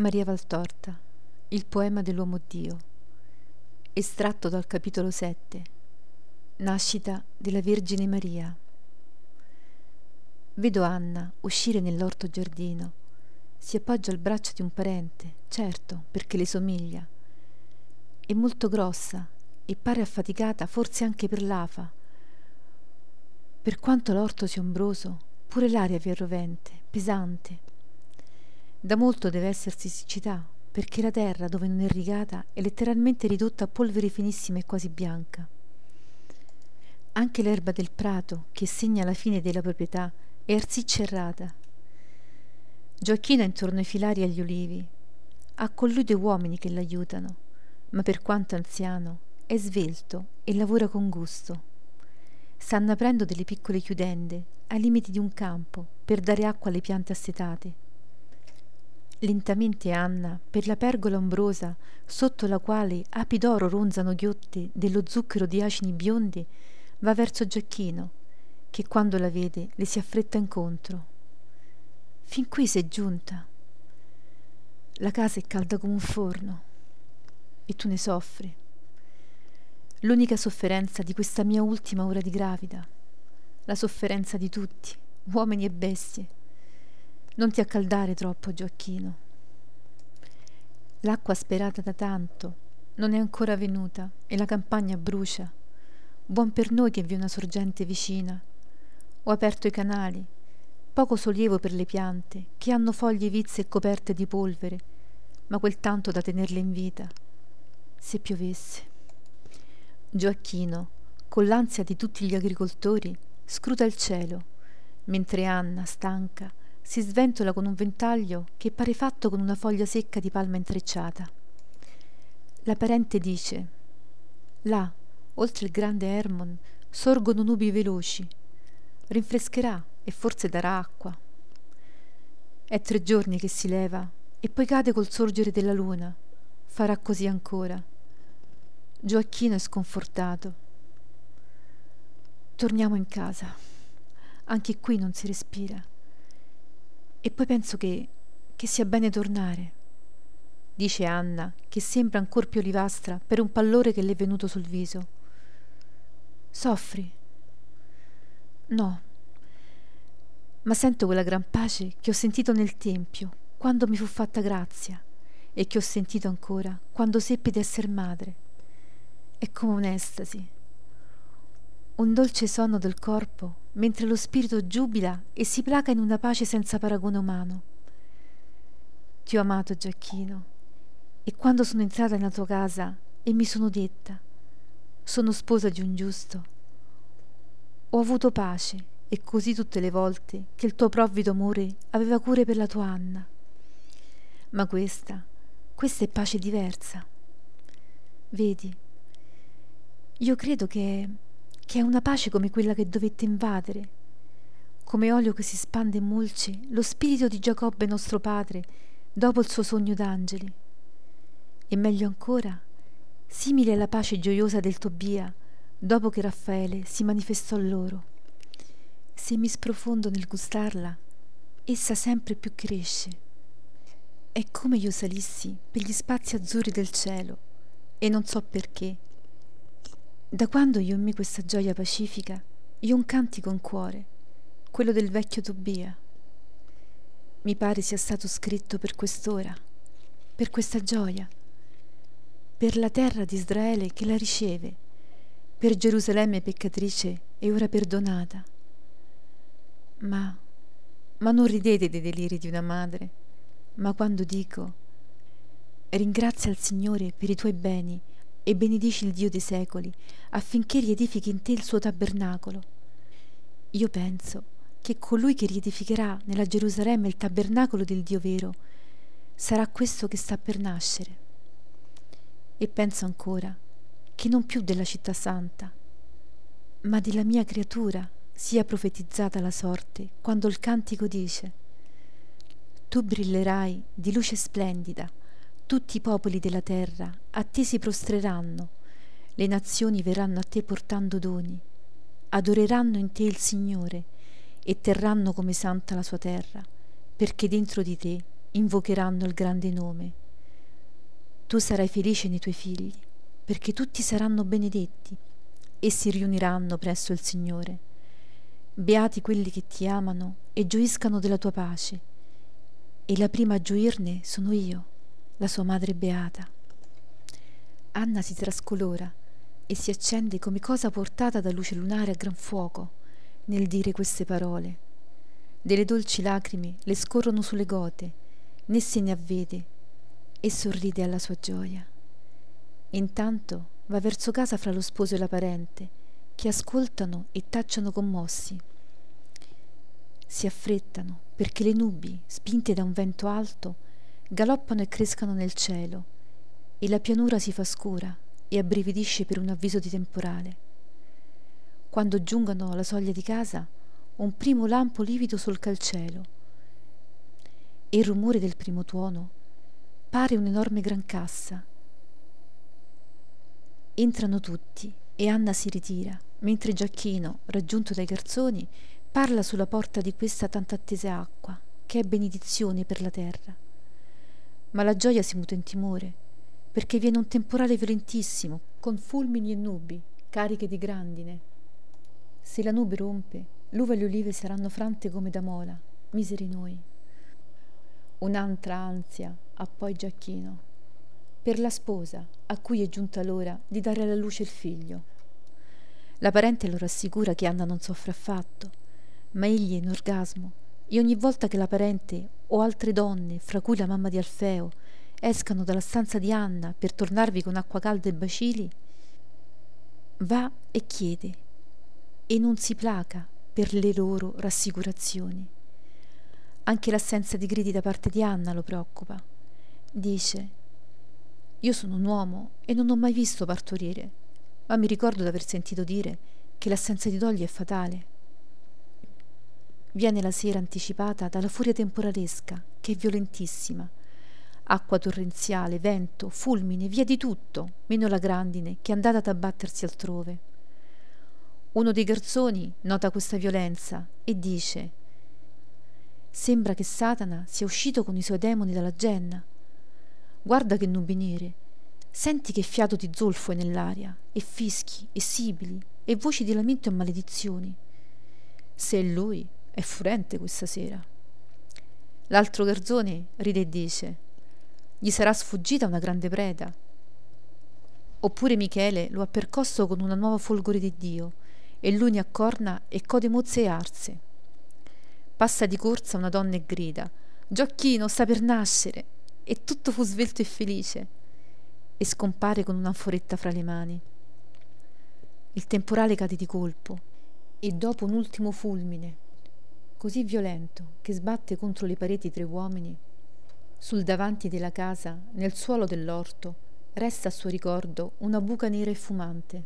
Maria Valtorta, il poema dell'uomo Dio, estratto dal capitolo 7, Nascita della Vergine Maria. Vedo Anna uscire nell'orto giardino, si appoggia al braccio di un parente, certo, perché le somiglia. È molto grossa e pare affaticata forse anche per l'afa. Per quanto l'orto sia ombroso, pure l'aria vi è rovente, pesante da molto deve essersi siccità, perché la terra dove non è rigata è letteralmente ridotta a polvere finissima e quasi bianca. Anche l'erba del prato, che segna la fine della proprietà, è arsiccia errata. Gioacchino è intorno ai filari e agli olivi. Ha con lui due uomini che l'aiutano, ma per quanto anziano è svelto e lavora con gusto. Stanno aprendo delle piccole chiudende ai limiti di un campo per dare acqua alle piante assetate Lentamente Anna, per la pergola ombrosa, sotto la quale api d'oro ronzano ghiotte dello zucchero di acini biondi, va verso Giacchino, che quando la vede le si affretta incontro. Fin qui sei giunta. La casa è calda come un forno e tu ne soffri. L'unica sofferenza di questa mia ultima ora di gravida, la sofferenza di tutti, uomini e bestie non ti accaldare troppo, Gioacchino. L'acqua sperata da tanto non è ancora venuta e la campagna brucia. Buon per noi che vi è una sorgente vicina. Ho aperto i canali, poco sollievo per le piante, che hanno foglie vizze e coperte di polvere, ma quel tanto da tenerle in vita. Se piovesse. Gioacchino, con l'ansia di tutti gli agricoltori, scruta il cielo, mentre Anna, stanca, si sventola con un ventaglio che pare fatto con una foglia secca di palma intrecciata. La parente dice: Là, oltre il grande Hermon, sorgono nubi veloci. Rinfrescherà e forse darà acqua. È tre giorni che si leva e poi cade col sorgere della luna. Farà così ancora. Gioacchino è sconfortato. Torniamo in casa. Anche qui non si respira. E poi penso che, che sia bene tornare, dice Anna, che sembra ancor più olivastra per un pallore che le è venuto sul viso. Soffri? No, ma sento quella gran pace che ho sentito nel Tempio, quando mi fu fatta grazia, e che ho sentito ancora quando seppi d'esser madre. È come un'estasi, un dolce sonno del corpo mentre lo spirito giubila e si placa in una pace senza paragone umano. Ti ho amato, Giacchino, e quando sono entrata nella tua casa e mi sono detta, sono sposa di un giusto, ho avuto pace e così tutte le volte che il tuo provvido amore aveva cure per la tua Anna. Ma questa, questa è pace diversa. Vedi, io credo che che è una pace come quella che dovette invadere. Come olio che si spande e molce lo spirito di Giacobbe nostro padre dopo il suo sogno d'angeli. E meglio ancora, simile alla pace gioiosa del Tobia dopo che Raffaele si manifestò loro. Se mi sprofondo nel gustarla, essa sempre più cresce. È come io salissi per gli spazi azzurri del cielo e non so perché da quando io mi questa gioia pacifica, io un cantico in cuore, quello del vecchio Tobia. Mi pare sia stato scritto per quest'ora, per questa gioia, per la terra di Israele che la riceve, per Gerusalemme peccatrice e ora perdonata. Ma, ma non ridete dei deliri di una madre, ma quando dico ringrazia il Signore per i tuoi beni e benedici il Dio dei secoli, affinché riedifichi in te il suo tabernacolo. Io penso che colui che riedificherà nella Gerusalemme il tabernacolo del Dio vero sarà questo che sta per nascere. E penso ancora che non più della città santa, ma della mia creatura sia profetizzata la sorte quando il cantico dice Tu brillerai di luce splendida tutti i popoli della terra a te si prostreranno, le nazioni verranno a te portando doni, adoreranno in te il Signore e terranno come santa la sua terra, perché dentro di te invocheranno il grande nome. Tu sarai felice nei tuoi figli, perché tutti saranno benedetti e si riuniranno presso il Signore. Beati quelli che ti amano e gioiscano della tua pace. E la prima a gioirne sono io, la sua madre beata. Anna si trascolora e si accende come cosa portata da luce lunare a gran fuoco nel dire queste parole. Delle dolci lacrime le scorrono sulle gote, né se ne avvede, e sorride alla sua gioia. Intanto va verso casa fra lo sposo e la parente, che ascoltano e tacciono commossi. Si affrettano perché le nubi, spinte da un vento alto, galoppano e crescano nel cielo e la pianura si fa scura e abbrividisce per un avviso di temporale. Quando giungono alla soglia di casa, un primo lampo livido solca il cielo e il rumore del primo tuono pare un'enorme gran cassa. Entrano tutti e Anna si ritira, mentre Giacchino, raggiunto dai garzoni, parla sulla porta di questa tanto attesa acqua, che è benedizione per la terra. Ma la gioia si muta in timore perché viene un temporale violentissimo, con fulmini e nubi, cariche di grandine. Se la nube rompe, l'uva e le olive saranno frante come da mola, miseri noi. Un'altra ansia ha poi Giacchino, per la sposa, a cui è giunta l'ora di dare alla luce il figlio. La parente lo rassicura che Anna non soffre affatto, ma egli è in orgasmo e ogni volta che la parente o altre donne, fra cui la mamma di Alfeo, escano dalla stanza di Anna per tornarvi con acqua calda e bacili, va e chiede e non si placa per le loro rassicurazioni. Anche l'assenza di gridi da parte di Anna lo preoccupa. Dice, io sono un uomo e non ho mai visto partorire, ma mi ricordo d'aver sentito dire che l'assenza di dogli è fatale. Viene la sera anticipata dalla furia temporalesca, che è violentissima, acqua torrenziale, vento, fulmine, via di tutto, meno la grandine che è andata ad abbattersi altrove. Uno dei garzoni nota questa violenza e dice Sembra che Satana sia uscito con i suoi demoni dalla genna. Guarda che nubi nere. Senti che fiato di zolfo è nell'aria, e fischi, e sibili, e voci di lamento e maledizioni. Se è lui, è furente questa sera. L'altro garzone ride e dice gli sarà sfuggita una grande preda. Oppure Michele lo ha percosso con una nuova folgore di Dio, e lui ne accorna e code mozze e arse. Passa di corsa una donna e grida: Gioacchino sta per nascere! E tutto fu svelto e felice. E scompare con un'anforetta fra le mani. Il temporale cade di colpo, e dopo un ultimo fulmine, così violento che sbatte contro le pareti tre uomini, sul davanti della casa, nel suolo dell'orto, resta a suo ricordo una buca nera e fumante.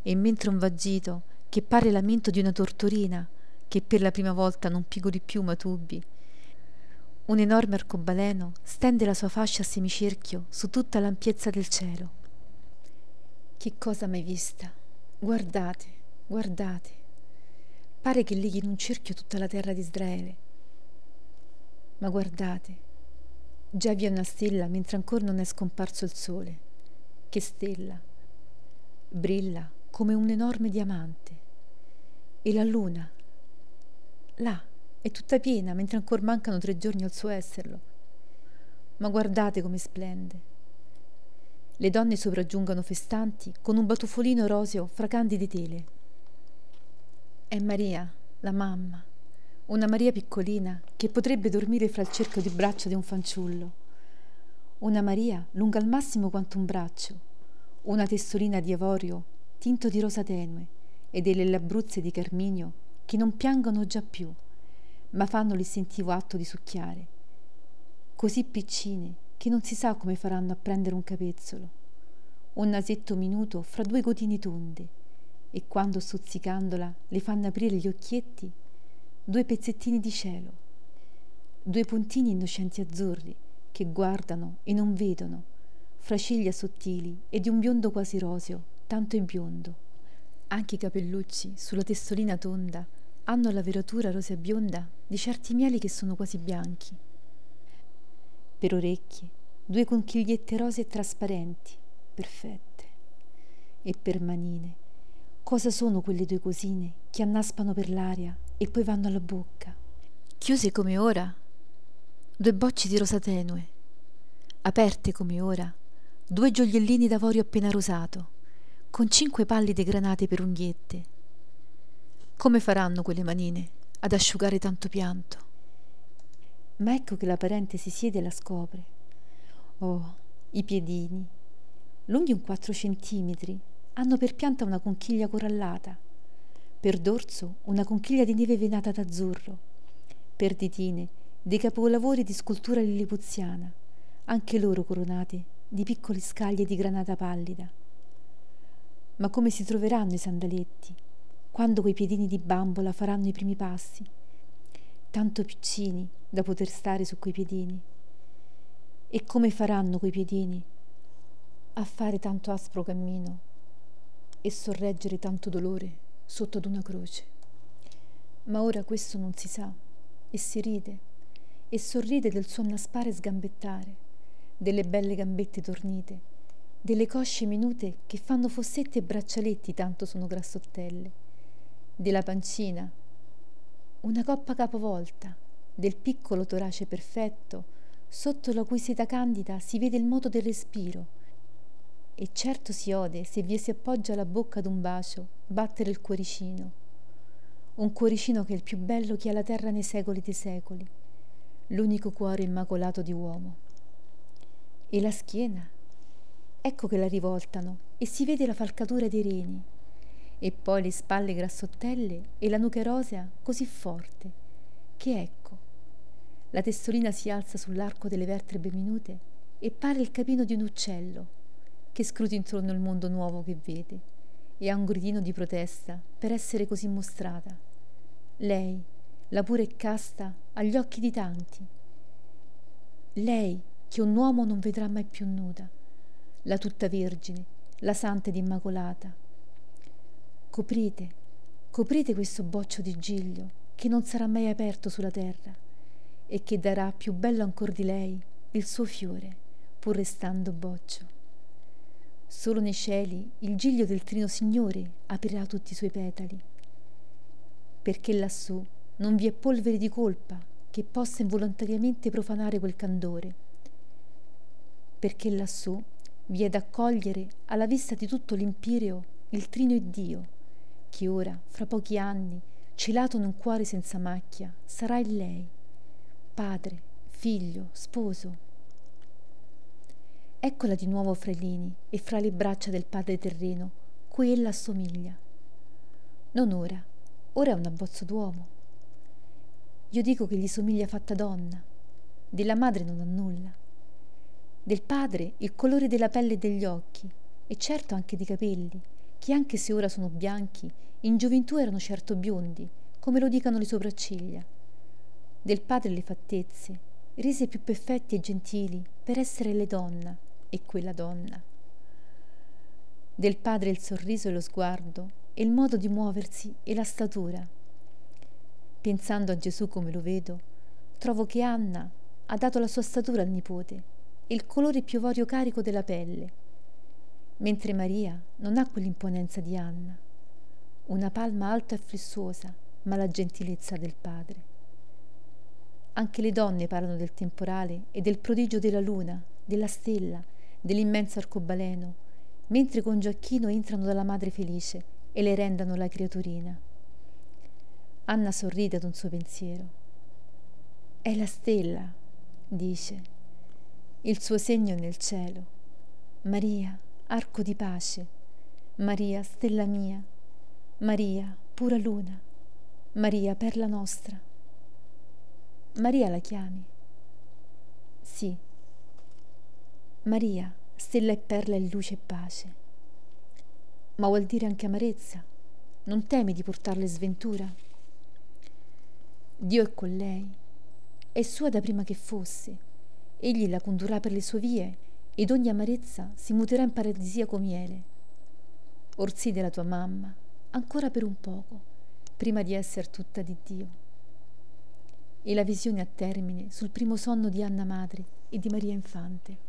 E mentre un vagito, che pare lamento di una tortorina, che per la prima volta non pigoli più ma tubi, un enorme arcobaleno stende la sua fascia a semicerchio su tutta l'ampiezza del cielo. Che cosa mai vista? Guardate, guardate. Pare che leghi in un cerchio tutta la terra di Israele ma guardate, già vi è una stella mentre ancora non è scomparso il sole. Che stella! Brilla come un enorme diamante. E la luna, là, è tutta piena mentre ancora mancano tre giorni al suo esserlo. Ma guardate come splende. Le donne sopraggiungono festanti con un batufolino roseo fra candide tele. È Maria, la mamma, una Maria piccolina che potrebbe dormire fra il cerchio di braccia di un fanciullo. Una Maria lunga al massimo quanto un braccio, una testolina di avorio tinto di rosa tenue e delle labbruzze di carminio che non piangono già più, ma fanno l'istintivo atto di succhiare. Così piccine che non si sa come faranno a prendere un capezzolo. Un nasetto minuto fra due gotine tonde e quando stuzzicandola le fanno aprire gli occhietti due pezzettini di cielo, due puntini innocenti azzurri che guardano e non vedono, fra ciglia sottili e di un biondo quasi roseo, tanto è biondo. Anche i capellucci sulla testolina tonda hanno la veratura rosea bionda di certi mieli che sono quasi bianchi. per orecchie due conchigliette rose e trasparenti, perfette. E per manine, cosa sono quelle due cosine che annaspano per l'aria e poi vanno alla bocca? Chiuse come ora, due bocci di rosa tenue, aperte come ora, due gioiellini d'avorio appena rosato, con cinque pallide granate per unghiette. Come faranno quelle manine ad asciugare tanto pianto? Ma ecco che la parente si siede e la scopre Oh, i piedini, lunghi un 4 centimetri, hanno per pianta una conchiglia corallata, per dorso una conchiglia di neve venata d'azzurro, per ditine dei capolavori di scultura lillipuziana, anche loro coronati di piccole scaglie di granata pallida. Ma come si troveranno i sandaletti quando quei piedini di bambola faranno i primi passi, tanto piccini da poter stare su quei piedini? E come faranno quei piedini a fare tanto aspro cammino e sorreggere tanto dolore sotto ad una croce? Ma ora questo non si sa e si ride e sorride del suo annaspare sgambettare, delle belle gambette tornite, delle cosce minute che fanno fossette e braccialetti tanto sono grassottelle, della pancina, una coppa capovolta, del piccolo torace perfetto, sotto la cui seta candida si vede il moto del respiro. E certo si ode, se vi si appoggia la bocca d'un bacio, battere il cuoricino. Un cuoricino che è il più bello che ha la terra nei secoli dei secoli, l'unico cuore immacolato di uomo. E la schiena? Ecco che la rivoltano e si vede la falcatura dei reni, e poi le spalle grassottelle e la nuca rosea così forte, che ecco, la testolina si alza sull'arco delle vertebre minute e pare il capino di un uccello che scruta intorno il mondo nuovo che vede e ha un gridino di protesta per essere così mostrata. Lei, la pura e casta, agli occhi di tanti. Lei, che un uomo non vedrà mai più nuda, la tutta vergine, la santa ed immacolata. Coprite, coprite questo boccio di giglio che non sarà mai aperto sulla terra e che darà più bello ancor di lei il suo fiore, pur restando boccio. Solo nei cieli il giglio del trino Signore aprirà tutti i suoi petali, perché lassù non vi è polvere di colpa che possa involontariamente profanare quel candore, perché lassù vi è da accogliere alla vista di tutto l'empireo il trino e Dio, che ora, fra pochi anni, celato in un cuore senza macchia, sarà in lei padre, figlio, sposo. Eccola di nuovo fra i lini e fra le braccia del padre terreno, cui ella assomiglia. Non ora, ora è un abbozzo d'uomo. Io dico che gli somiglia fatta donna, della madre non ha nulla. Del padre il colore della pelle e degli occhi, e certo anche di capelli, che anche se ora sono bianchi, in gioventù erano certo biondi, come lo dicano le sopracciglia del padre le fattezze, rese più perfetti e gentili per essere le donna e quella donna. Del padre il sorriso e lo sguardo e il modo di muoversi e la statura. Pensando a Gesù come lo vedo, trovo che Anna ha dato la sua statura al nipote e il colore più vorio carico della pelle, mentre Maria non ha quell'imponenza di Anna, una palma alta e flessuosa, ma la gentilezza del padre. Anche le donne parlano del temporale e del prodigio della luna, della stella, dell'immenso arcobaleno, mentre con Giacchino entrano dalla madre felice e le rendano la creaturina. Anna sorride ad un suo pensiero. È la stella, dice. Il suo segno nel cielo. Maria, arco di pace. Maria, stella mia. Maria, pura luna. Maria, perla nostra. Maria la chiami? Sì. Maria, stella e perla e luce e pace. Ma vuol dire anche amarezza? Non temi di portarle sventura? Dio è con lei, è sua da prima che fosse. Egli la condurrà per le sue vie ed ogni amarezza si muterà in paradisiaco miele. Orsì della tua mamma, ancora per un poco, prima di essere tutta di Dio. e la visione a termine sul primo sonno di Anna Madre e di Maria Infante.